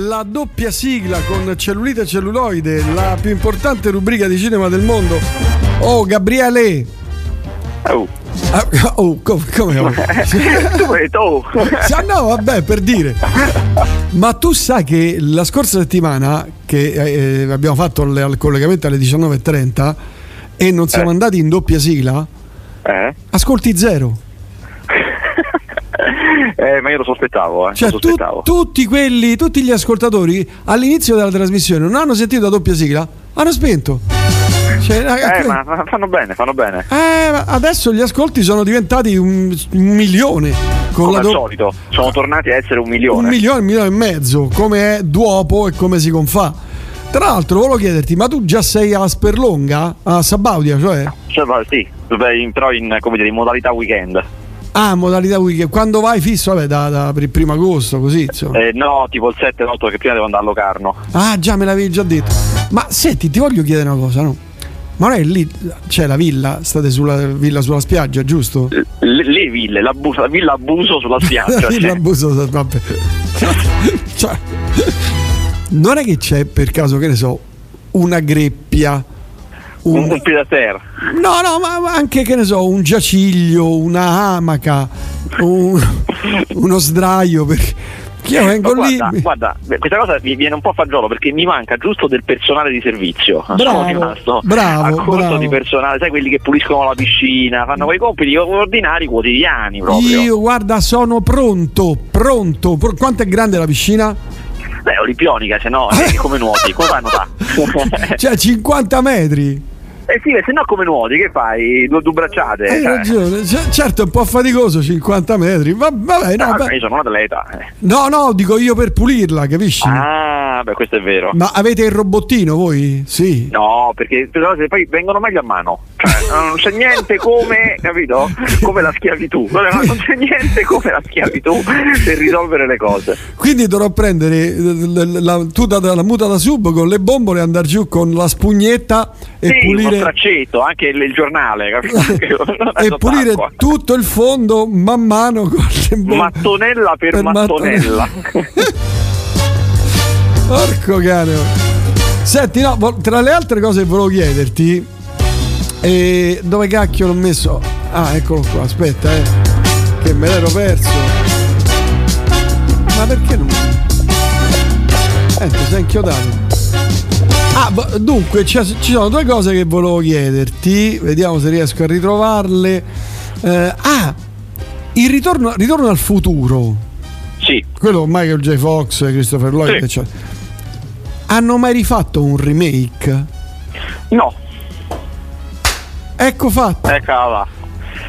la doppia sigla con cellulite e celluloide, la più importante rubrica di cinema del mondo. Oh, Gabriele! Oh. Ah, oh, come? come oh? tu. Ah, no, vabbè, per dire. Ma tu sai che la scorsa settimana che eh, abbiamo fatto il, il collegamento alle 19.30 e non siamo Eh. andati in doppia sigla? Eh? Ascolti zero. Eh, ma io lo sospettavo, eh. Cioè, lo tu- sospettavo. tutti quelli, tutti gli ascoltatori all'inizio della trasmissione non hanno sentito la doppia sigla, hanno spento. Cioè, Eh, ma ma fanno bene, fanno bene. eh, ma adesso gli ascolti sono diventati un, un milione. Con Come al do- solito, sono tornati a essere un milione. un milione, un milione e mezzo, come è Duopo e come si confà. Tra l'altro, volevo chiederti, ma tu già sei a Sperlonga, a Sabaudia, cioè? Cioè, sì, però in, come dire, in modalità weekend. Ah, modalità weekend. Quando vai fisso, vabbè, da, da- per il primo agosto, così. Eh, no, tipo il 7 8 che prima devo andare a Locarno. Ah, già me l'avevi già detto. Ma senti, ti voglio chiedere una cosa, no? Ma non è lì, c'è la villa, state sulla villa sulla spiaggia, giusto? L- le ville, l'abuso, la villa abuso sulla spiaggia. Villa cioè. abuso, vabbè. Cioè, non è che c'è per caso, che ne so, una greppia, un, un, terre. No, no, ma ma anche che ne so, un giaciglio, una amaca, un- uno sdraio. Perché che io vengo Ma lì. guarda, guarda, questa cosa mi viene un po' a fagiolo perché mi manca giusto del personale di servizio. Bravo, Sono rimasto bravo, a corto bravo. di personale, sai quelli che puliscono la piscina, fanno quei compiti ordinari quotidiani proprio. Io, guarda, sono pronto, pronto. Pro- Quanto è grande la piscina? Beh, olimpionica, se no, come nuoti? Come fai a nuotare? Cioè, 50 metri. Eh sì, se no come nuoti? Che fai? Due, due bracciate? Hai cioè. ragione. C- certo, è un po' faticoso 50 metri. Va- vabbè, no, Ah, io sono un atleta. eh. no, no, dico io per pulirla, capisci? Ah, beh, questo è vero. Ma avete il robottino voi? Sì. No, perché poi vengono meglio a mano. Cioè, non c'è niente come, capito? Come la schiavitù. Non c'è niente come la schiavitù per risolvere le cose. Quindi dovrò prendere eh, la, la, tu da, la muta da sub con le bombole e andare giù con la spugnetta e sì, pulire, straccetto, anche il, il giornale, e pulire tutto il fondo man mano con le bombole. Mattonella per, Per mattonella. Porco cane. Senti, no, tra le altre cose che volevo chiederti, eh, dove cacchio l'ho messo? Ah, eccolo qua, aspetta, eh, che me l'ero perso. Ma perché non... Eh, ti sei inchiodato. Ah, dunque, ci sono due cose che volevo chiederti, vediamo se riesco a ritrovarle. Eh, ah, il ritorno, ritorno al futuro sì, quello Michael J. Fox, Christopher Lloyd, Sì. Hanno mai rifatto un remake? no, Ecco fatto. eccola.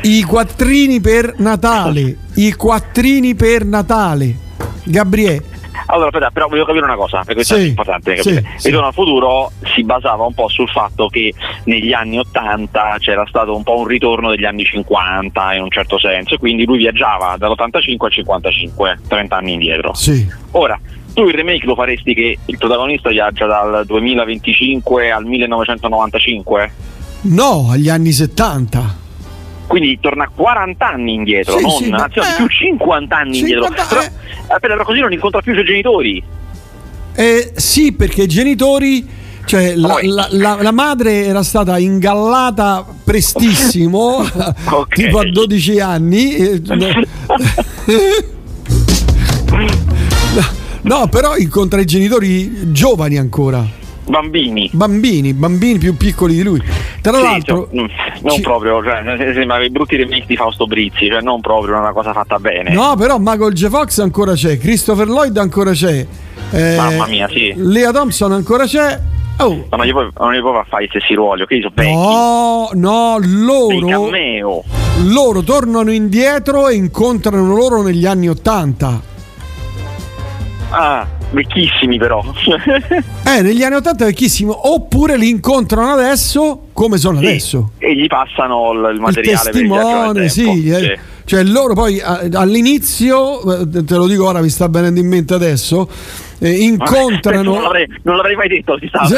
I quattrini per Natale. I quattrini per Natale. Gabriele. Allora, aspetta, però voglio capire una cosa, perché questo Sì, è importante capire. sì, sì. Ritorno al futuro si basava un po' sul fatto che negli anni 80 c'era stato un po' un ritorno degli anni 50 in un certo senso, e quindi lui viaggiava dall'85 al 55, 30 anni indietro. Sì. Ora, tu il remake lo faresti che il protagonista viaggia dal 2025 al 1995? No, agli anni 70. Quindi torna 40 anni indietro, Sì, non sì, anzi, no, eh, più 50 anni 50 indietro. Però, eh. però così non incontra più i suoi genitori. Eh, sì, perché i genitori. Cioè, la, la- la- la madre era stata ingallata prestissimo, Ok. tipo a 12 anni. eh, No, no, però incontra i genitori giovani ancora. Bambini. Bambini, bambini più piccoli di lui. Tra Sì, l'altro, cioè, non ci- proprio, cioè, nel- sembra i brutti remake di Fausto Brizzi, cioè non proprio una cosa fatta bene. no, però Michael J. Fox ancora c'è, Christopher Lloyd ancora c'è, eh, Mamma mia, sì. Lea Thompson ancora c'è. Oh, Ma non gli puoi, non gli puoi fare gli stessi ruoli, ok? Sono vecchi. no, no, loro, loro tornano indietro e incontrano loro negli anni Ottanta. Ah, vecchissimi però. Eh, negli anni Ottanta è vecchissimo. Oppure li incontrano adesso come sono Sì, adesso. E gli passano il, il materiale il testimone, tempo. sì, eh. Cioè loro poi all'inizio, eh, te lo dico ora, mi sta venendo in mente adesso, eh, Non incontrano... l'avrei, non l'avrei mai detto, si sta Sì.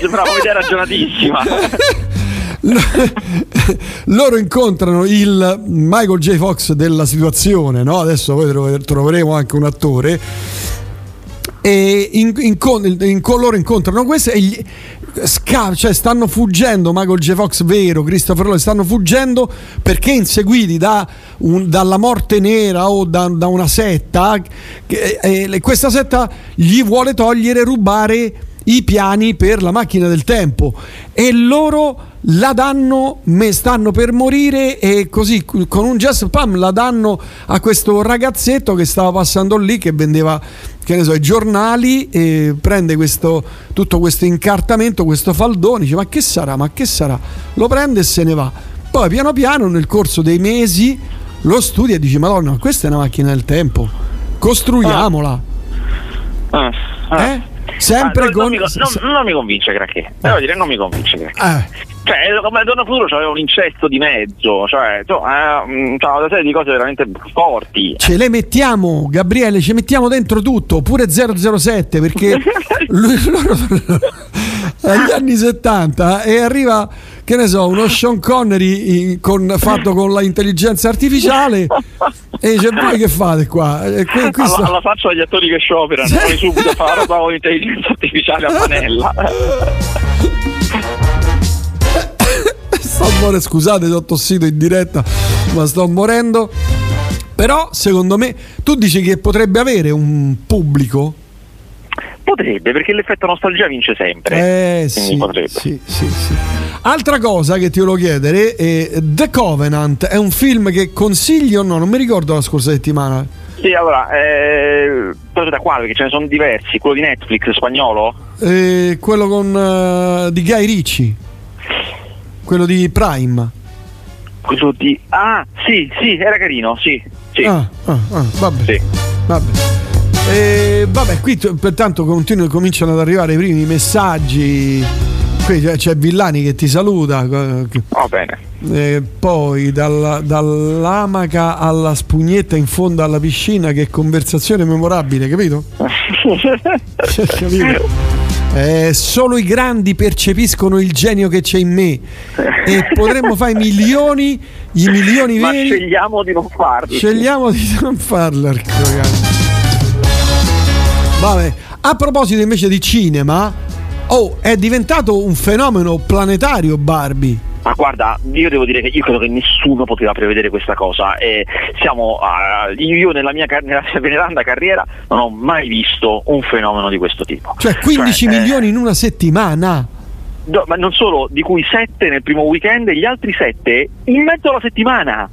sembrava un'idea ragionatissima. loro incontrano il Michael J. Fox della situazione, no? adesso poi tro- troveremo anche un attore. E in, in, in, loro incontrano questo e gli, sca- cioè stanno fuggendo Michael J. Fox vero, Christopher Lloyd stanno fuggendo perché inseguiti da un, dalla morte nera o da, da una setta che, eh, questa setta gli vuole togliere, rubare i piani per la macchina del tempo e loro la danno, me stanno per morire e così con un gesto pam la danno a questo ragazzetto che stava passando lì che vendeva che ne so, i giornali e prende questo, tutto questo incartamento, questo faldone, dice ma che sarà, ma che sarà? Lo prende e se ne va. Poi piano piano nel corso dei mesi lo studia e dice madonna questa è una macchina del tempo, costruiamola. Ah. Ah. Eh? Sempre ah, non, con... non, mi, non, non, mi, convince Granché, devo dire non mi convince Granché. Eh. Cioè, come Donna Futuro c'aveva un incesto di mezzo, cioè, eh, c'era una serie di cose veramente forti. Ce le mettiamo, Gabriele, ci mettiamo dentro tutto, pure 007, perché lui, loro agli anni 70 e arriva che ne so, uno Sean Connery con, fatto con l'intelligenza artificiale e dice voi che fate qua? E qui, qui alla, alla faccia degli attori che scioperano, noi subito a fare roba con l'intelligenza artificiale a panella. morendo, scusate, ho tossito in diretta, ma sto morendo. Però secondo me tu dici che potrebbe avere un pubblico Potrebbe, perché l'effetto nostalgia vince sempre. Eh sì, sì, sì, sì, Altra cosa che ti volevo chiedere è The Covenant, è un film che consiglio o no? Non mi ricordo la scorsa settimana. Sì, allora, eh, da quale? Perché ce ne sono diversi. Quello di Netflix spagnolo? Eh, quello con uh, di Guy Ricci. Quello di Prime. Quello di. Ah, sì, sì, era carino, sì. sì. Ah, ah, ah vabbè. Sì. vabbè. E vabbè, qui pertanto continuano, cominciano ad arrivare i primi messaggi. Qui c'è Villani che ti saluta. Va bene. E poi dalla, dall'amaca alla spugnetta in fondo alla piscina, che conversazione memorabile, capito? capito? Eh, solo i grandi percepiscono il genio che c'è in me e potremmo fare milioni, i milioni veri. Ma scegliamo di non farlo. Scegliamo di non farlo. Vabbè. A proposito invece di cinema, oh, è diventato un fenomeno planetario Barbie. Ma guarda, io devo dire che io credo che nessuno poteva prevedere questa cosa. E siamo, uh, io nella mia, nella veneranda carriera non ho mai visto un fenomeno di questo tipo. Cioè 15 cioè, milioni eh, in una settimana. No, ma non solo, di cui 7 nel primo weekend e gli altri 7 in mezzo alla settimana.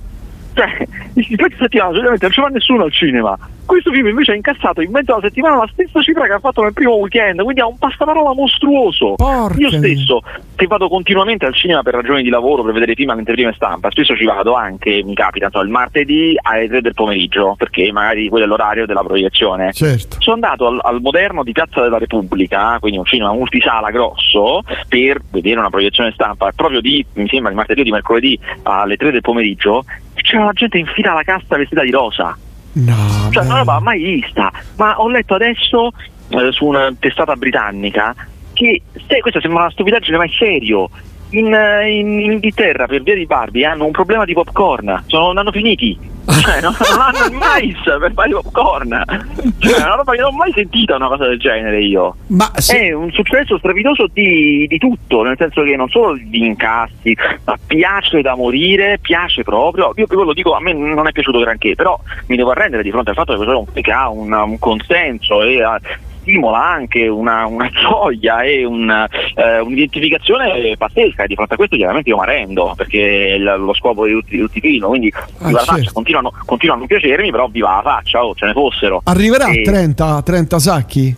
Cioè, il pezzo settimana solitamente non ci va nessuno al cinema. Questo film invece ha incassato in mezzo alla settimana la stessa cifra che ha fatto nel primo weekend, quindi ha un passaparola mostruoso. Porca. Io stesso, che vado continuamente al cinema per ragioni di lavoro, per vedere film all'anteprima stampa, spesso ci vado anche, mi capita, so, il martedì alle 3 del pomeriggio, perché magari quello è l'orario della proiezione. Certo. Sono andato al, al moderno di Piazza della Repubblica, quindi un cinema multisala grosso, per vedere una proiezione stampa, proprio di, mi sembra, di martedì o di mercoledì alle 3 del pomeriggio, c'era la gente in fila alla cassa vestita di rosa. No, cioè, non l'avevo mai vista, ma ho letto adesso eh, su una testata britannica che se, questa sembra una stupidaggine, ma è serio. In, eh, in, in, Inghilterra per via di Barbie hanno un problema di popcorn, sono, non hanno finiti, cioè, non, non, hanno il mais per fare i popcorn, cioè, una roba che non ho mai sentito una cosa del genere io. Ma se... È un successo strepitoso di, di, tutto, nel senso che non solo di incassi, ma piace da morire, piace proprio. Io ve lo dico, a me non è piaciuto granché, però mi devo arrendere di fronte al fatto che questo è un, ha un, un consenso e stimola anche una, una gioia e un, eh, un'identificazione pazzesca. Di fronte a questo chiaramente io mi arrendo perché è lo scopo di tutti, tutti film, quindi ah, viva certo. la faccia, continuano, continuano, a non piacermi, però viva la faccia, oh, ce ne fossero. Arriverà a 30, 30 sacchi?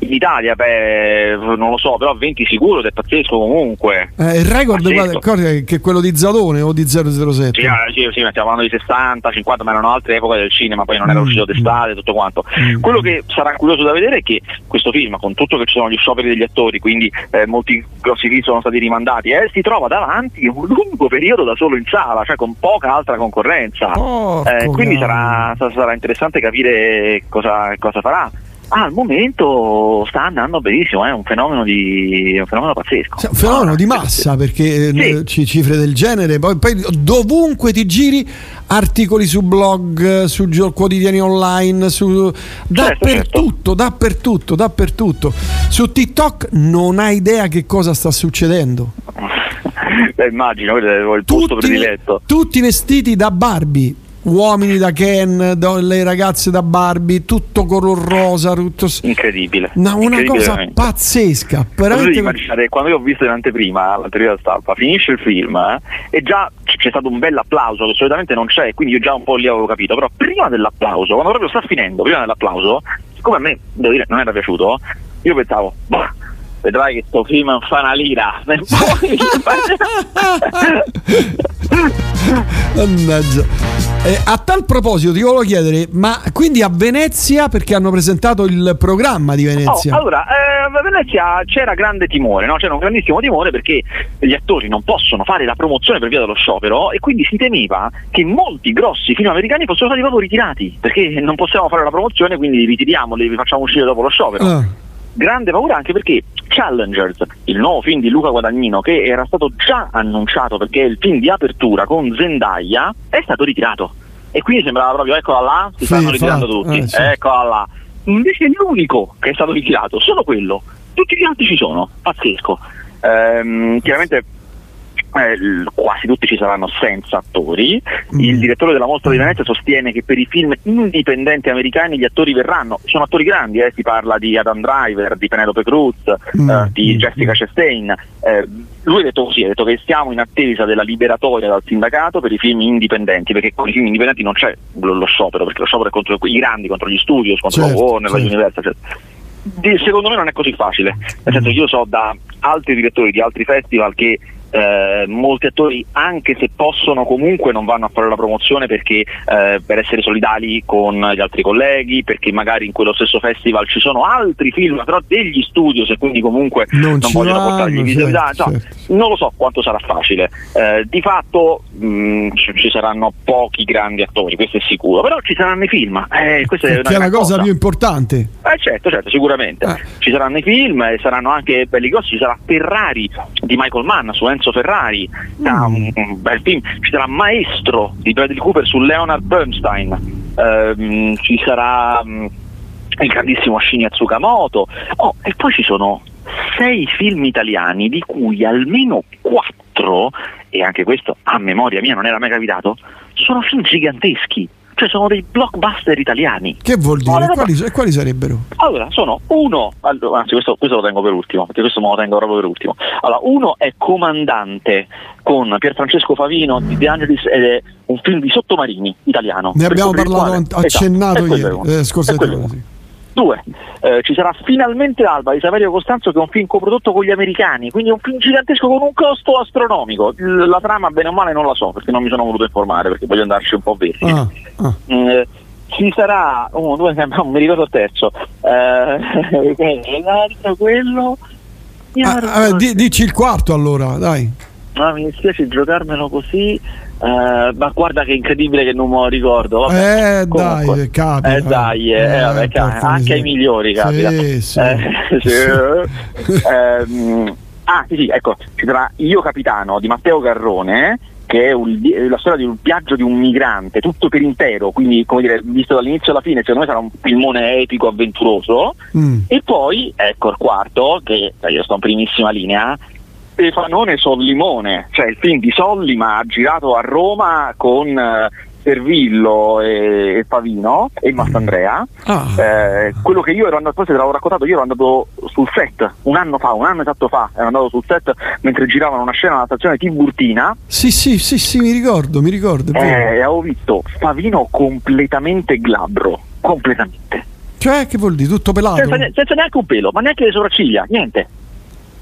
In Italia, beh, non lo so, però 20 sicuro è pazzesco comunque. Eh, il record è che è quello di Zadone o di 007? Sì, ah, sì, sì, stiamo parlando di 60, 50, ma erano altre epoche del cinema, poi non era mm, uscito d'estate, tutto quanto. Mm. Quello che sarà curioso da vedere è che questo film, con tutto che ci sono gli scioperi degli attori, quindi eh, molti grossi film sono stati rimandati, eh, si trova davanti un lungo periodo da solo in sala, cioè con poca altra concorrenza. Eh, quindi sarà, sarà, interessante capire cosa, cosa farà. Al momento sta andando benissimo, è un fenomeno, di, un fenomeno pazzesco. Sì, un fenomeno di massa perché eh, sì. cifre del genere, poi, poi, dovunque ti giri articoli su blog, su quotidiani online, su, dappertutto, certo. dappertutto, dappertutto. Su TikTok non hai idea che cosa sta succedendo. Beh, immagino, il posto tutti, prediletto. Tutti vestiti da Barbie uomini da Ken, le ragazze da Barbie, tutto color rosa, tutto... incredibile. No, una incredibile cosa veramente. pazzesca. Veramente... Quando io ho visto in anteprima, l'anteprima stampa, finisce il film eh, e già c'è stato un bel applauso che solitamente non c'è, quindi io già un po' lì avevo capito, però prima dell'applauso, quando proprio sta finendo, prima dell'applauso, siccome a me, devo dire, non era piaciuto, io pensavo, bah, vedrai che sto film fa una lira. Mannaggia. Eh, a tal proposito ti volevo chiedere, ma quindi a Venezia perché hanno presentato il programma di Venezia? Oh, allora, eh, a Venezia c'era grande timore, no? c'era un grandissimo timore perché gli attori non possono fare la promozione per via dello sciopero e quindi si temeva che molti grossi film americani fossero stati proprio ritirati perché non possiamo fare la promozione quindi ritiriamoli, li facciamo uscire dopo lo sciopero. Ah grande paura anche perché Challengers, il nuovo film di Luca Guadagnino che era stato già annunciato perché è il film di apertura con Zendaya, è stato ritirato. E quindi sembrava proprio eccola là, si sì, stanno ritirando fa, tutti, eh, sì. eccola là. Invece l'unico che è stato ritirato, solo quello. Tutti gli altri ci sono, pazzesco. Ehm, chiaramente eh, quasi tutti ci saranno senza attori. Mm. Il direttore della mostra di Venezia sostiene che per i film indipendenti americani gli attori verranno, sono attori grandi, eh, si parla di Adam Driver, di Penelope Cruz, mm. eh, di mm. Jessica Chastain. Eh, lui ha detto così, ha detto che siamo in attesa della liberatoria dal sindacato per i film indipendenti, perché con i film indipendenti non c'è lo, lo sciopero, perché lo sciopero è contro i grandi, contro gli studios, contro certo, la Warner, certo. la Universal. Cioè. Secondo me non è così facile, nel senso che io so da altri direttori di altri festival che eh, molti attori anche se possono comunque non vanno a fare la promozione perché eh, per essere solidali con gli altri colleghi perché magari in quello stesso festival ci sono altri film però degli studios e quindi comunque non, non vogliono portargli visibilità certo, no, certo. non lo so quanto sarà facile eh, di fatto mh, mm, ci saranno pochi grandi attori questo è sicuro però ci saranno i film eh, questa è, una, è la cosa, cosa, più importante. Eh, certo certo sicuramente. Ah. ci saranno i film e saranno anche belli grossi ci sarà Ferrari di Michael Mann su Enzo Ferrari, mm. un, un, bel film, ci sarà Maestro di Bradley Cooper su Leonard Bernstein, ehm, ci sarà um, il grandissimo Shinya Tsukamoto, oh, e poi ci sono sei film italiani di cui almeno quattro, e anche questo a memoria mia non era mai capitato, sono film giganteschi cioè sono dei blockbuster italiani. Che vuol dire? Allora, quali, quali, sarebbero? Allora, sono uno, anzi questo, questo, lo tengo per ultimo, perché questo me lo tengo proprio per ultimo. Allora, uno è Comandante con Pierfrancesco Favino di De Angelis ed è un film di sottomarini italiano. Ne abbiamo parlato, quale, accennato esatto, ieri, eh, scorsa settimana. Due, eh, ci sarà finalmente l'alba di Saverio Costanzo che è un film coprodotto con gli americani, quindi un film gigantesco con un costo astronomico. La trama bene o male non la so perché non mi sono voluto informare perché voglio andarci un po' verdi. Ah, ah. Mm, ci sarà uno, due, non mi ricordo il terzo. Eh, l'altro, quello. Ah, ah, dici il quarto allora, dai. No, mi dispiace giocarmelo così. Uh, ma guarda che incredibile che non me lo ricordo. Vabbè, eh Comunque, dai, capita. Eh dai, eh, eh, vabbè, capita. anche ai migliori capita. Sì, sì. Eh, sì. um, ah sì, sì, ecco, ci sarà Io Capitano di Matteo Garrone che è un, la storia di un viaggio di un migrante, tutto per intero, quindi come dire, visto dall'inizio alla fine, secondo me sarà un filmone epico, avventuroso. Mm. E poi, ecco il quarto, che io sto in primissima linea, Stefanone Sollimone, cioè il film di Sollima girato a Roma con eh, Servillo e, Pavino e Mastandrea. Ah. Eh, quello che io ero andato, forse te l'avevo raccontato, io ero andato sul set un anno fa, un anno esatto fa, ero andato sul set mentre giravano una scena alla stazione Tiburtina. Sì, sì, sì, sì, mi ricordo, mi ricordo. Eh, e avevo visto Pavino completamente glabro, completamente. Cioè, che vuol dire? Tutto pelato? Senza, senza neanche un pelo, ma neanche le sopracciglia, niente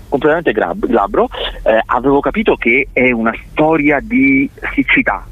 completamente glabro, eh, avevo capito che è una storia di siccità.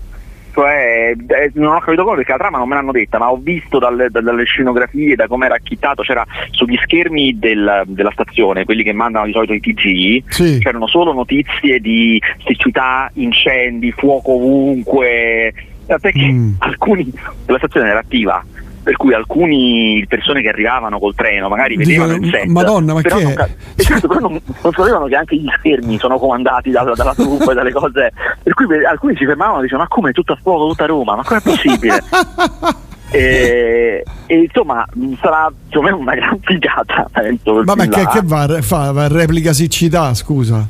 Cioè, eh, non ho capito come perché la trama non me l'hanno detta, ma ho visto dalle, dalle scenografie, da come era acchittato, c'era sugli schermi del, della stazione, quelli che mandano di solito i TG, sì. c'erano solo notizie di siccità, incendi, fuoco ovunque, perché mm. alcuni, la stazione era attiva per cui alcune persone che arrivavano col treno magari vedevano Dicono, il set Madonna, ma però che non, è? però non, non sapevano che anche gli schermi sono comandati da- dalla truppa e dalle cose per cui alcuni si fermavano e dicevano ma come tutto a fuoco tutta Roma ma come è possibile e, e, insomma sarà secondo me una gran figata penso Vabbè, che, là. che va, fa, va replica siccità, scusa.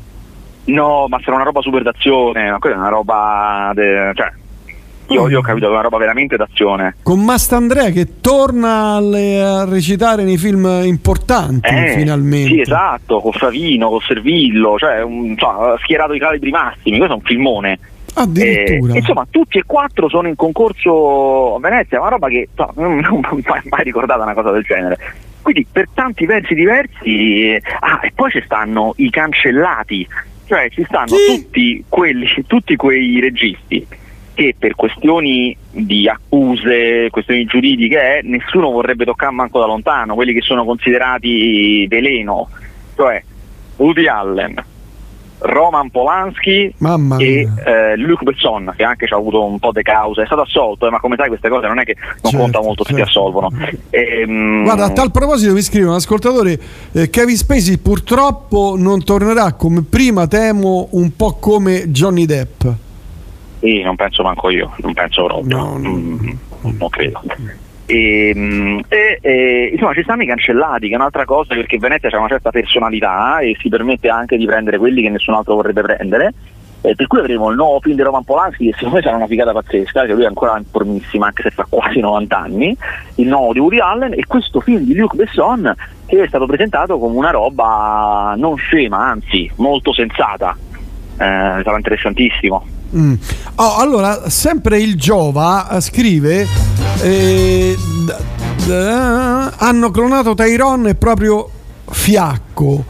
No, ma sarà una roba super d'azione, ma quella è una roba. de- cioè, io, io ho capito che è una roba veramente d'azione. Con Mastandrea che torna alle- a recitare nei film importanti Eh, finalmente. Sì, esatto, con Favino, con Servillo, cioè un, ha schierato i calibri massimi, questo è un filmone. Addirittura. Eh, insomma, tutti e quattro sono in concorso a Venezia, una roba che non non mi è mai ricordata una cosa del genere. Quindi per tanti versi diversi, eh, ah, e poi ci stanno i cancellati, cioè ci stanno Sì. tutti quelli, tutti quei registi che per questioni di accuse, questioni giuridiche, eh, nessuno vorrebbe toccare manco da lontano, quelli che sono considerati veleno, cioè Woody Allen, Roman Polanski Mamma e eh, Luc Besson che anche ci ha avuto un po' di cause è stato assolto eh, ma come sai queste cose non è che non Certo, conta molto se ti certo. assolvono Ehm, Guarda, a tal proposito mi scrive un ascoltatore, eh, Kevin Spacey purtroppo non tornerà come prima, temo un po' come Johnny Depp. Sì, non penso manco io non penso proprio. No, no. Mm, non credo. E, mm, e- e, insomma ci stanno i cancellati che è un'altra cosa perché Venezia ha una certa personalità e si permette anche di prendere quelli che nessun altro vorrebbe prendere. Eh, per cui avremo il nuovo film di Roman Polanski che secondo me sarà una figata pazzesca che lui è ancora in formissima anche se fa quasi 90 anni il nuovo di Woody Allen e questo film di Luc Besson che è stato presentato come una roba non scema anzi molto sensata. Eh, sarà interessantissimo Mm. Oh, allora, sempre il Giova eh, scrive: eh, d- d- Hanno clonato Tyron e proprio fiacco.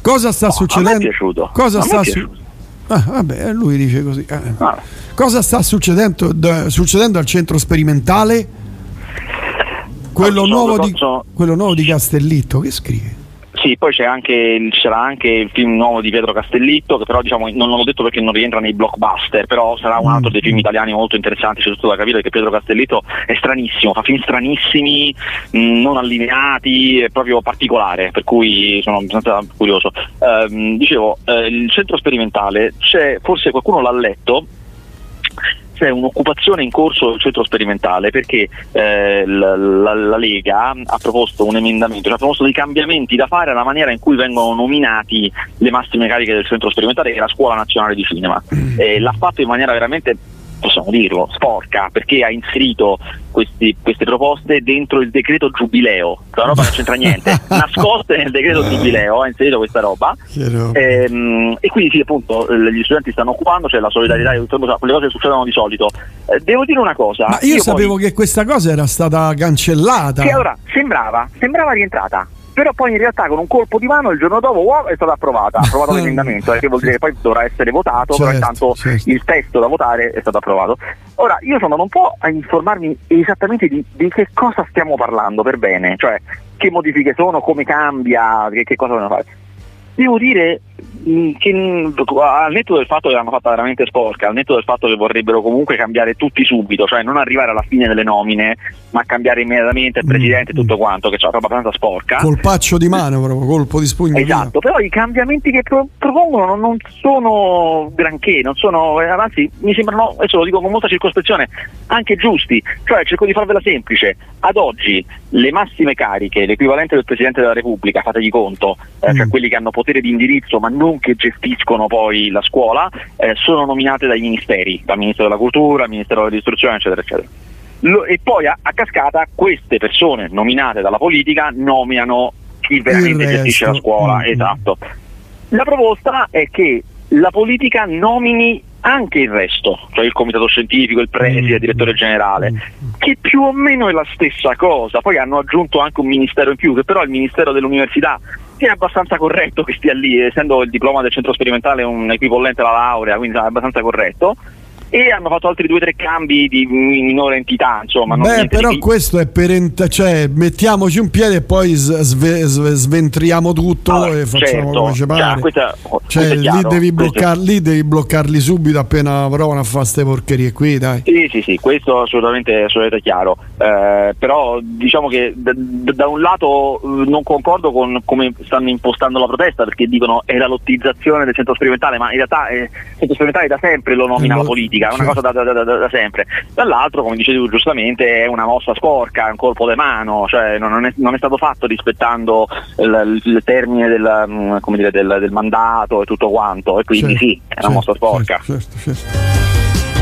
Cosa sta No, a me è succedendo? piaciuto. Cosa A sta su- piaciuto. Ah, vabbè, lui dice così. eh. Ah. Cosa sta succedendo, d- succedendo al centro sperimentale? Quello, Sono- nuovo di, sono- quello nuovo di Castellitto, che scrive? Sì, poi c'è anche, sarà anche il film nuovo di Pietro Castellitto, che però diciamo, non l'ho detto perché non rientra nei blockbuster, però sarà un altro dei film italiani molto interessanti, soprattutto da capire che Pietro Castellitto è stranissimo, fa film stranissimi, mh, non allineati, è proprio particolare, per cui sono abbastanza curioso. Ehm, dicevo, eh, il centro sperimentale, c'è, forse qualcuno l'ha letto, c'è un'occupazione in corso del centro sperimentale perché eh, la, la- la Lega ha proposto un emendamento, cioè ha proposto dei cambiamenti da fare alla maniera in cui vengono nominati le massime cariche del centro sperimentale che è la Scuola Nazionale di Cinema. Eh, l'ha fatto in maniera veramente possiamo dirlo, sporca, perché ha inserito questi- queste proposte dentro il decreto giubileo, cioè una roba non c'entra niente, nascoste nel decreto giubileo, ha inserito questa roba. Ehm, e quindi sì, appunto, gli studenti stanno occupando, c'è la solidarietà, cioè, quelle cose che succedono di solito. Eh, devo dire una cosa. Ma io, sapevo poi- che questa cosa era stata cancellata. Sì, allora, sembrava, sembrava rientrata. Però poi in realtà con un colpo di mano il giorno dopo wow, è stata approvata, approvato l'emendamento, che vuol dire che poi dovrà essere votato, però Certo, intanto certo. il testo da votare è stato approvato. Ora, io sono andato un po' a informarmi esattamente di, di che cosa stiamo parlando per bene, cioè che modifiche sono, come cambia, che, che cosa vogliono fare. Devo dire che mh, al netto del fatto che l'hanno fatta veramente sporca, al netto del fatto che vorrebbero comunque cambiare tutti subito, cioè non arrivare alla fine delle nomine, ma cambiare immediatamente il presidente e tutto quanto, che c'è una roba abbastanza sporca. Colpaccio di mano, proprio colpo di spugno. via. Esatto, però i cambiamenti che pro- propongono non, sono granché, non sono, eh, anzi mi sembrano, adesso lo dico con molta circospezione, anche giusti, cioè cerco di farvela semplice, ad oggi le massime cariche, l'equivalente del Presidente della Repubblica, fategli conto, eh, cioè Mm. quelli che hanno potere di indirizzo ma non che gestiscono poi la scuola, eh, sono nominate dai ministeri, dal Ministero della Cultura, dal Ministero dell'Istruzione, eccetera, eccetera. Lo- e poi a, a cascata queste persone nominate dalla politica nominano chi veramente gestisce la scuola, Mm. esatto. La proposta è che la politica nomini anche il resto, cioè il comitato scientifico, il preside, il direttore generale, Mm. che più o meno è la stessa cosa. Poi hanno aggiunto anche un ministero in più, che però è il ministero dell'università, che è abbastanza corretto che stia lì, essendo il diploma del centro sperimentale un equivalente alla laurea, quindi è abbastanza corretto. E hanno fatto altri due o tre cambi di minore entità. Insomma, Beh, però questo è per ent- cioè, mettiamoci un piede e poi sve- sve- sventriamo tutto allora, e facciamo certo, come ci pare. Cioè, questa, cioè, lì, devi bloccar- lì, devi bloccarli subito appena provano a fare queste porcherie qui, dai. Sì, sì, sì, questo assolutamente, assolutamente chiaro. Eh, però diciamo che d- d- da un lato eh, non concordo con come stanno impostando la protesta perché dicono è la lottizzazione del centro sperimentale, ma in realtà eh, il centro sperimentale da sempre lo nomina la politica, è una cosa da, da, da, da, sempre. Dall'altro, come dicevi giustamente, è una mossa sporca, è un colpo di mano, cioè non è, non è stato fatto rispettando il, il termine del, mm, dire, del, del, mandato e tutto quanto, e quindi certo, sì, è una certo, mossa sporca. Certo,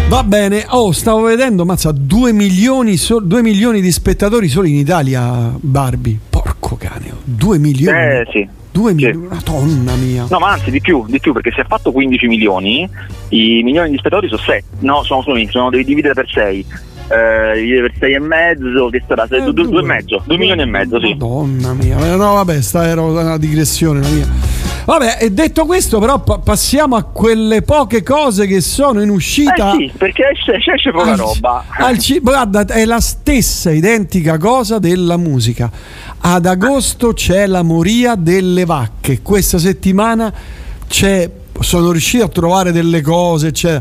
Va bene, oh, stavo vedendo, mazza, 2 milioni, so, milioni di spettatori solo in Italia, Barbie. Porco cane, 2 milioni. Eh sì. 2 milioni, sì. madonna mia. No, ma anzi di più, di più, perché se ha fatto 15 milioni, i milioni di spettatori sono 6. No, sono, sono, sono devi dividere per 6 eh, dividere per 6 e mezzo, che sarà 2 eh, e mezzo, 2 milioni e mezzo, sì. Madonna mia, no vabbè, sta era una digressione la mia. Vabbè, detto questo, però pa- passiamo a quelle poche cose che sono in uscita. Eh sì, perché esce, esce poca al, roba. Al guarda, è la stessa identica cosa della musica. Ad agosto c'è la moria delle vacche. Questa settimana c'è. Sono riuscito a trovare delle cose, c'è,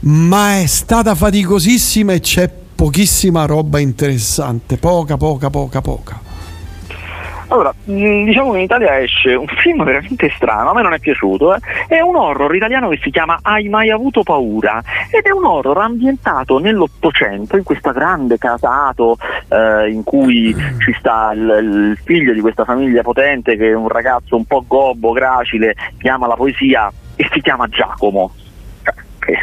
ma è stata faticosissima e c'è pochissima roba interessante. Poca, poca, poca, poca. Allora, mm, diciamo che in Italia esce un film veramente strano, a me non è piaciuto, eh? è un horror italiano che si chiama Hai mai avuto paura? Ed è un horror ambientato nell'Ottocento, in questa grande casato eh, in cui ci sta il, il figlio di questa famiglia potente che è un ragazzo un po' gobbo, gracile, che ama la poesia e si chiama Giacomo. Cioè,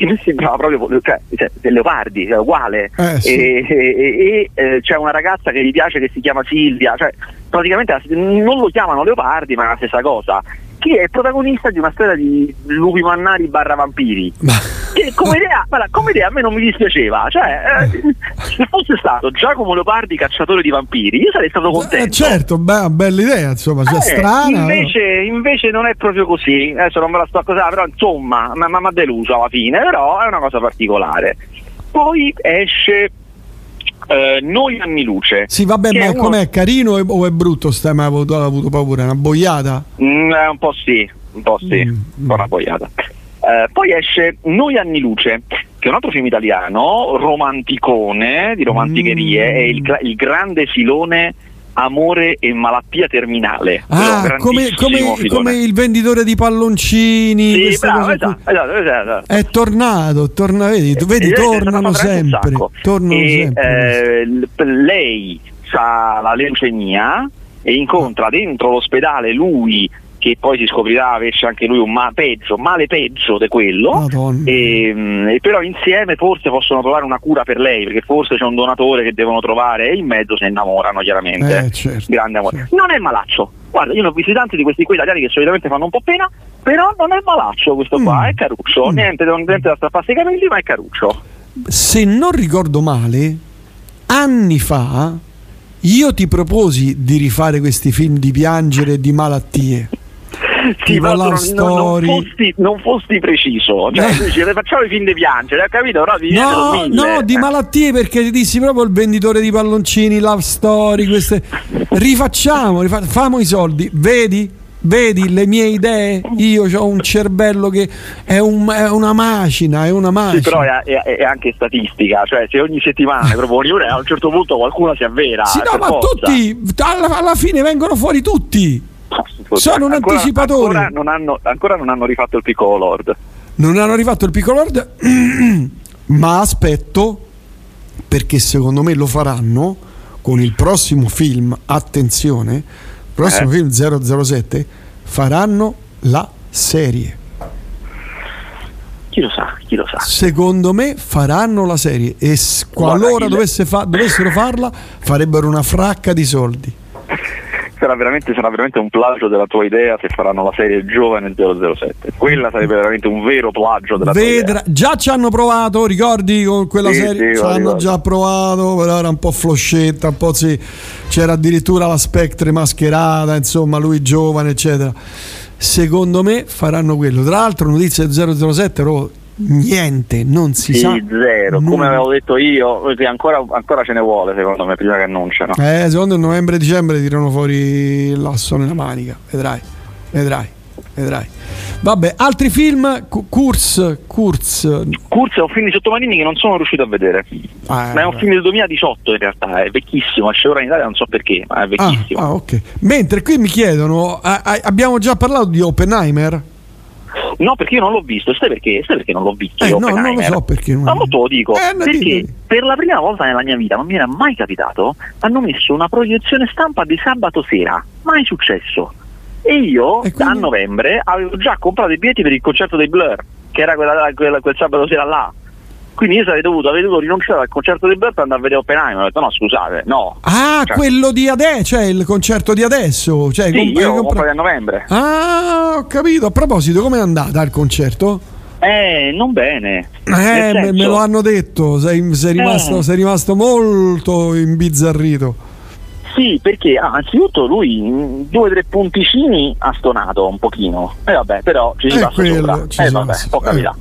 che mi sembrava proprio cioè, cioè, Leopardi, è uguale. Eh, sì. E, e, e, e eh, c'è una ragazza che gli piace che si chiama Silvia, cioè, praticamente non lo chiamano Leopardi, ma è la stessa cosa chi è il protagonista di una storia di lupi mannari barra vampiri. Che come idea, guarda, come idea a me non mi dispiaceva. Cioè, eh, se fosse stato Giacomo Leopardi cacciatore di vampiri, io sarei stato contento. Eh, certo, beh, bella idea, insomma, cioè, eh, strana. Invece, invece, non è proprio così. Adesso non me la sto a cosa, però insomma, mi ha deluso alla fine, però è una cosa particolare. Poi esce eh, Noi anni luce. Sì, vabbè, ma uno... com'è carino o è brutto? Stai mai avuto, avuto paura? È una boiata? Mm, eh, un po' sì, un po' sì, mm. po' una boiata. Eh, poi esce Noi anni luce, che è un altro film italiano, romanticone, di romanticherie, mm. è il, il grande filone amore e malattia terminale. Ah, come, come, come, il venditore di palloncini. Sì, bravo, esatto, esatto, esatto, È tornato, torna, vedi, vedi tornano sempre. Tornano e, sempre. Eh, lei ha la leucemia e incontra dentro l'ospedale lui che poi si scoprirà avesse anche lui un ma- peggio, male peggio di quello, e, ehm, e, però insieme forse possono trovare una cura per lei, perché forse c'è un donatore che devono trovare e in mezzo si innamorano chiaramente. Eh, certo, Grande amore. Certo. Non è malaccio. Guarda, io ne ho visti tanti di questi qui italiani che solitamente fanno un po' pena, però non è malaccio questo qua, mm. è caruccio, mm. niente, niente da strapparsi i capelli, ma è caruccio. Se non ricordo male, anni fa io ti proposi di rifare questi film di piangere e di malattie sì, ma non, non, fosti, non, fosti, preciso, cioè, eh. dici, facciamo i film di piangere, hai capito? Però no, no, di malattie perché ti dissi proprio il venditore di palloncini, love story, queste. Rifacciamo, rifacciamo i soldi, vedi? Vedi le mie idee? Io ho un cervello che è, un, è, una macina, è una macina. Sì, però è, è, è, anche statistica, cioè se ogni settimana proponi una, a un certo punto qualcuno si avvera. Sì, no, ma forza. tutti, alla, alla fine vengono fuori tutti. Sono un ancora, anticipatore. Ancora non, hanno, ancora non hanno rifatto il piccolo Lord. Non hanno rifatto il piccolo Lord, ma aspetto perché secondo me lo faranno con il prossimo film. Attenzione, il prossimo eh. film 007 faranno la serie. Chi lo sa, chi lo sa. Secondo me faranno la serie e qualora dovesse fa- dovessero farla farebbero una fracca di soldi sarà veramente, sarà veramente, un plagio della tua idea se faranno la serie Giovane 007. Quella sarebbe veramente un vero plagio della Vedra, tua idea. Già ci hanno provato, ricordi con quella sì, serie? Sì, ci hanno già provato, però era un po' floscetta, un po' sì. C'era addirittura la Spectre mascherata, insomma, lui giovane, eccetera. Secondo me faranno quello. Tra l'altro, notizia 007, ero Niente, non si sì, sa. zero, nulla. come avevo detto io, perché ancora, ancora ce ne vuole secondo me prima che annunciano. Eh, secondo me novembre-dicembre tirano fuori l'asso nella manica. Vedrai, vedrai, vedrai. Vabbè, altri film? Kurz, Kurz. Kurz è un film di Sottomarini che non sono riuscito a vedere, Ah, ma è un eh. film del 2018 in realtà, è vecchissimo, esce ora in Italia non so perché, ma è Ah, vecchissimo. ah, ok. Mentre qui mi chiedono, ah, ah, abbiamo già parlato di Oppenheimer? No, perché io non l'ho visto, sai perché? Sai perché non l'ho visto? Eh, io, no, non lo so perché non- Ma molto lo dico, Eh, perché dillo. per la prima volta nella mia vita, non mi era mai capitato, hanno messo una proiezione stampa di sabato sera, mai successo. E io E quindi? a novembre avevo già comprato i biglietti per il concerto dei Blur, che era quella- quella- quel sabato sera là. Quindi io sarei dovuto, avrei dovuto rinunciare al concerto dei Blur per andare a vedere Oppenheimer. Ho detto no, scusate, no. Ah, Cioè- quello di adesso, cioè il concerto di adesso. Cioè, Sì, com- hai io compra- comprato a novembre. Ah, ho capito. A proposito, com'è andata il concerto? Eh, non bene. Eh, Nel me, senso- lo hanno detto, sei, sei rimasto, Eh. sei rimasto molto imbizzarrito. Sì, perché ah, anzitutto lui due o tre punticini ha stonato un pochino. E vabbè, però ci si Eh, passa quello, sopra. ci Eh vabbè, può capitare.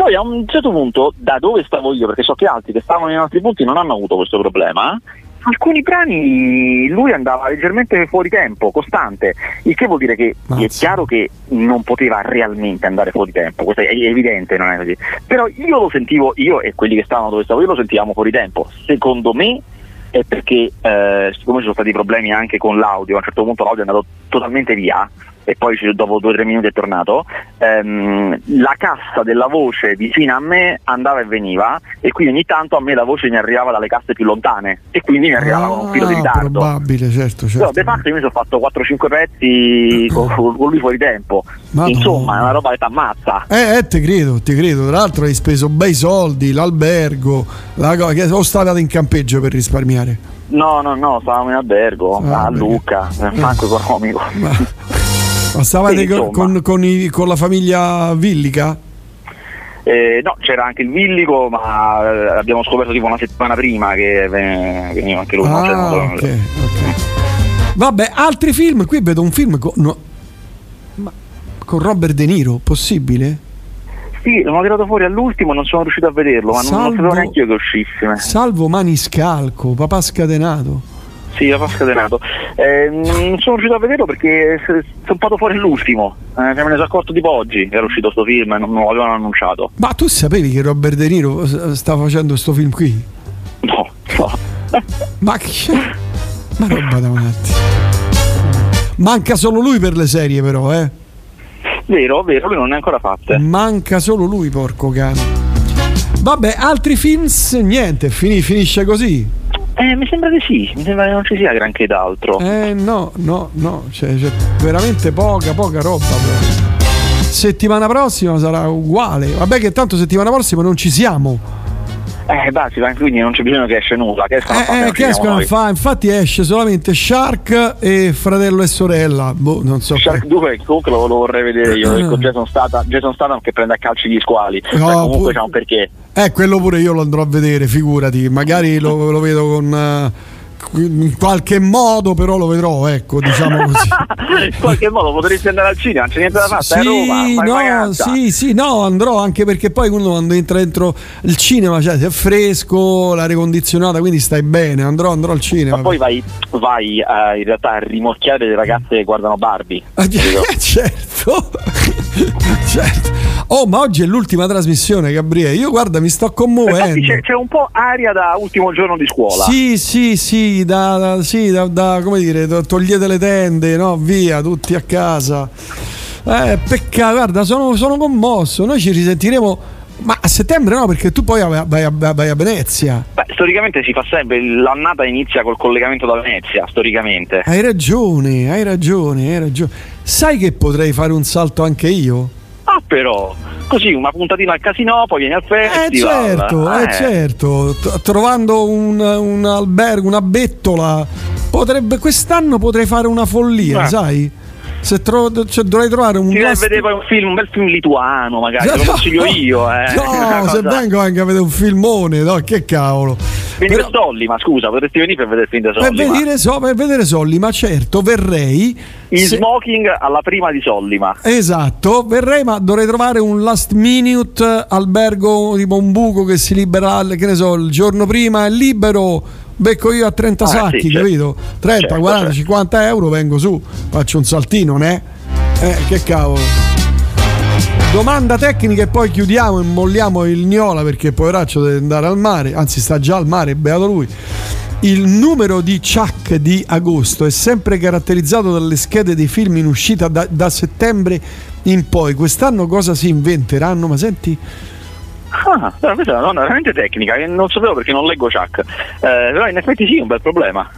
Eh, eh. Poi a un certo punto, da dove stavo io, perché so che altri che stavano in altri punti non hanno avuto questo problema, alcuni brani lui andava leggermente fuori tempo, costante, il che vuol dire che è Mazza. chiaro che non poteva realmente andare fuori tempo, questo è evidente, non è così. Però io lo sentivo, io e quelli che stavano dove stavo io lo sentivamo fuori tempo. Secondo me è perché eh, siccome ci sono stati problemi anche con l'audio, a un certo punto l'audio è andato totalmente via e poi dopo due o tre minuti è tornato, ehm, la cassa della voce vicina a me andava e veniva e quindi ogni tanto a me la voce mi arrivava dalle casse più lontane e quindi mi arrivava con un filo di Ah, ritardo. Probabile, certo, certo. Però de fatto io mi sono fatto 4-5 pezzi con, con lui fuori tempo. Madonna. Insomma, è una roba che ti ammazza. Eh, eh, te credo, ti credo. Tra l'altro hai speso bei soldi, l'albergo, la co- che- o stavate in campeggio per risparmiare? No, no, no, stavamo in albergo Ah, a. Lucca, eh, manco economico. Ma, ma stavate con, con- con i- con la famiglia Villica? Eh, no, c'era anche il Villico, ma eh, abbiamo scoperto tipo una settimana prima che ve- veniva anche lui. Cioè, Ah, non- ok, ok. Vabbè, altri film. Qui vedo un film con, no, con Robert De Niro, possibile? Sì, l'ho tirato fuori all'ultimo, non sono riuscito a vederlo, ma non, non Salvo- sapevo neanche io che uscisse. Salvo Maniscalco, papà scatenato. Sì, l'ho scatenato. Eh, non sono riuscito a vederlo perché è stampato fuori l'ultimo. Eh, me ne sono accorto tipo oggi che era uscito sto film e non me lo avevano annunciato. Ma tu sapevi che Robert De Niro s- sta facendo sto film qui? No, no. Ma che. Ma roba da matti. Manca solo lui per le serie, però, eh. vero, vero, lui non ne ha ancora fatte. Manca solo lui, porco cane. Vabbè, altri films, niente, fini- finisce così. Eh, mi sembra di sì, mi sembra che non ci sia granché d'altro. Eh no, no, no, c'è, c'è veramente poca, poca roba proprio. Settimana prossima sarà uguale. Vabbè che tanto settimana prossima non ci siamo. Eh, basta, quindi non c'è bisogno che esce nulla. Che escono a fare, Eh, eh, che escono a noi. fa? Infatti esce solamente Shark e fratello e sorella. Boh, non so. Shark 2 comunque lo, lo vorrei vedere io con Jason Statham, Jason Statham che prende a calci gli squali No, Cioè, comunque pu- c'è un perché Eh, quello pure io lo andrò a vedere, figurati. Magari lo, lo vedo con. eh, in qualche modo, però lo vedrò, ecco, diciamo così. in qualche modo potresti andare al cinema non c'è niente da fare a Roma no, vacanza. sì, sì, no, andrò anche perché poi uno quando entra dentro il cinema, cioè è fresco, l'aria condizionata, quindi stai bene. Andrò, andrò al cinema. ma poi vai, vai eh, in realtà a rimorchiare le ragazze che guardano Barbie Ah, certo. certo. Oh, ma oggi è l'ultima trasmissione, Gabriele. Io guarda, mi sto commuovendo. c'è, c'è un po' aria da ultimo giorno di scuola Sì, sì, sì, da, da- sì, da, da- come dire, to- togliete le tende, no? Via, tutti a casa. Eh, peccato, guarda, sono, sono commosso. Noi ci risentiremo. Ma a settembre no, perché tu poi vai, vai a, vai a Venezia. Beh, storicamente si fa sempre l'annata inizia col collegamento da Venezia storicamente Hai ragione, hai ragione, hai ragione. Sai che potrei fare un salto anche io? Ah però così una puntatina al casino poi vieni al Eh festival certo, eh, Eh. certo, T- trovando un, un albergo, una bettola, potrebbe, quest'anno potrei fare una follia, Eh. sai? Se tro- cioè, dovrei trovare un Ti vedere poi un film, un bel film lituano magari, te lo consiglio io, eh. No, se vengo anche a vedere un filmone, no, che cavolo. Venire Però... Solli, ma scusa, potresti venire per vedere il film di Solli. Per vedere, so, per vedere Solli, ma certo, verrei. In se... smoking alla prima di Sollima. Esatto, verrei, ma dovrei trovare un last minute albergo tipo un buco che si libera, che ne so, il giorno prima è libero becco io a 30 ah, sacchi, sì, capito? 30, certo, 40, certo. 50 euro vengo su, faccio un saltino, ne? Eh, che cavolo. Domanda tecnica e poi chiudiamo e molliamo il Gnola perché poveraccio deve andare al mare, anzi sta già al mare, beato lui. Il numero di Chuck di agosto è sempre caratterizzato dalle schede dei film in uscita da, da settembre in poi. Quest'anno cosa si inventeranno? Ma senti, Ah, questa è una donna veramente tecnica, che non sapevo perché non leggo Chuck. Eh, però in effetti sì, è un bel problema.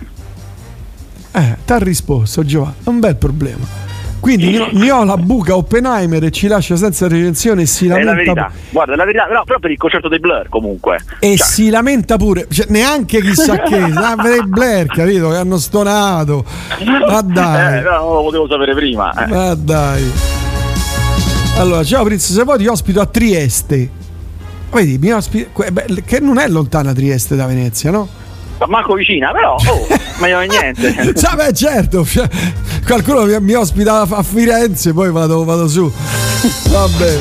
Eh, ti ha risposto Giovanni, è un bel problema. Quindi Niola buca Oppenheimer e ci lascia senza recensione e si lamenta. È la verità, guarda, la verità, no, però per il concerto dei Blur comunque. E cioè. si lamenta pure, cioè, neanche chissà che, dei Blur, capito? Che hanno stonato. Ma dai. Eh, no, non lo potevo sapere prima. Eh. Ma dai. Allora, ciao Prince, se vuoi ti ospito a Trieste. Vedi, mi ospita, che non è lontana Trieste da Venezia, no? Manco vicina, però oh, meglio di niente. cioè, beh, certo, qualcuno mi, ospita a Firenze, poi vado, vado su. Vabbè.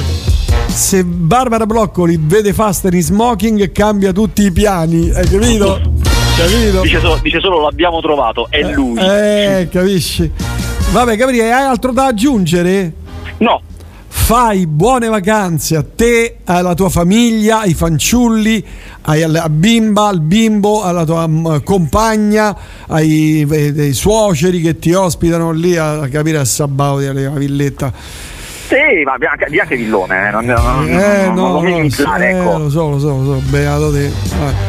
Se Barbara Bloccoli vede Faster in smoking cambia tutti i piani, hai capito? capito? Dice, solo, dice solo l'abbiamo trovato, è lui. Eh, capisci? Vabbè, Gabriele, hai altro da aggiungere? No, fai buone vacanze a te, alla tua famiglia, ai fanciulli, alla bimba, al bimbo, alla tua mm, compagna, ai, ai, ai, suoceri che ti ospitano lì a, capire a Sabauti, alla villetta. Sì, ma di anche Villone, eh, non, non, eh, non, no, non no, iniziare, eh, ecco. Lo so, lo so, lo so, beato te.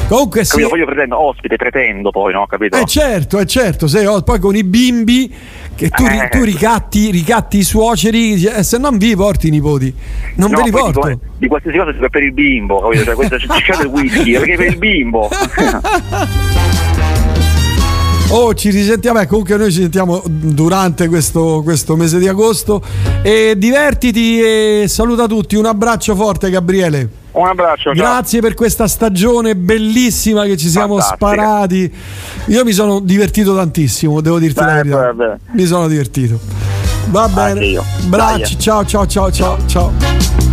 Comunque sì. Io pretendo ospite, pretendo poi, no? Capito? Eh certo, è eh, certo, se, poi con i bimbi che tu, eh. tu ricatti, ricatti, i suoceri, eh, se non vi porti i nipoti, non no, ve li porto. Di, di qualsiasi cosa si per il bimbo, capito? Cioè, questo c'è del whisky, perché per il bimbo. Oh, ci risentiamo. Beh, comunque noi ci sentiamo durante questo, questo mese di agosto. E divertiti e saluta tutti. Un abbraccio forte, Gabriele. Un abbraccio. Grazie ciao. per questa stagione bellissima che ci siamo Fantastica. sparati. Io mi sono divertito tantissimo, devo dirti beh, la verità. Beh, beh. Mi sono divertito. Va bene. Bracci, ciao ciao ciao ciao ciao.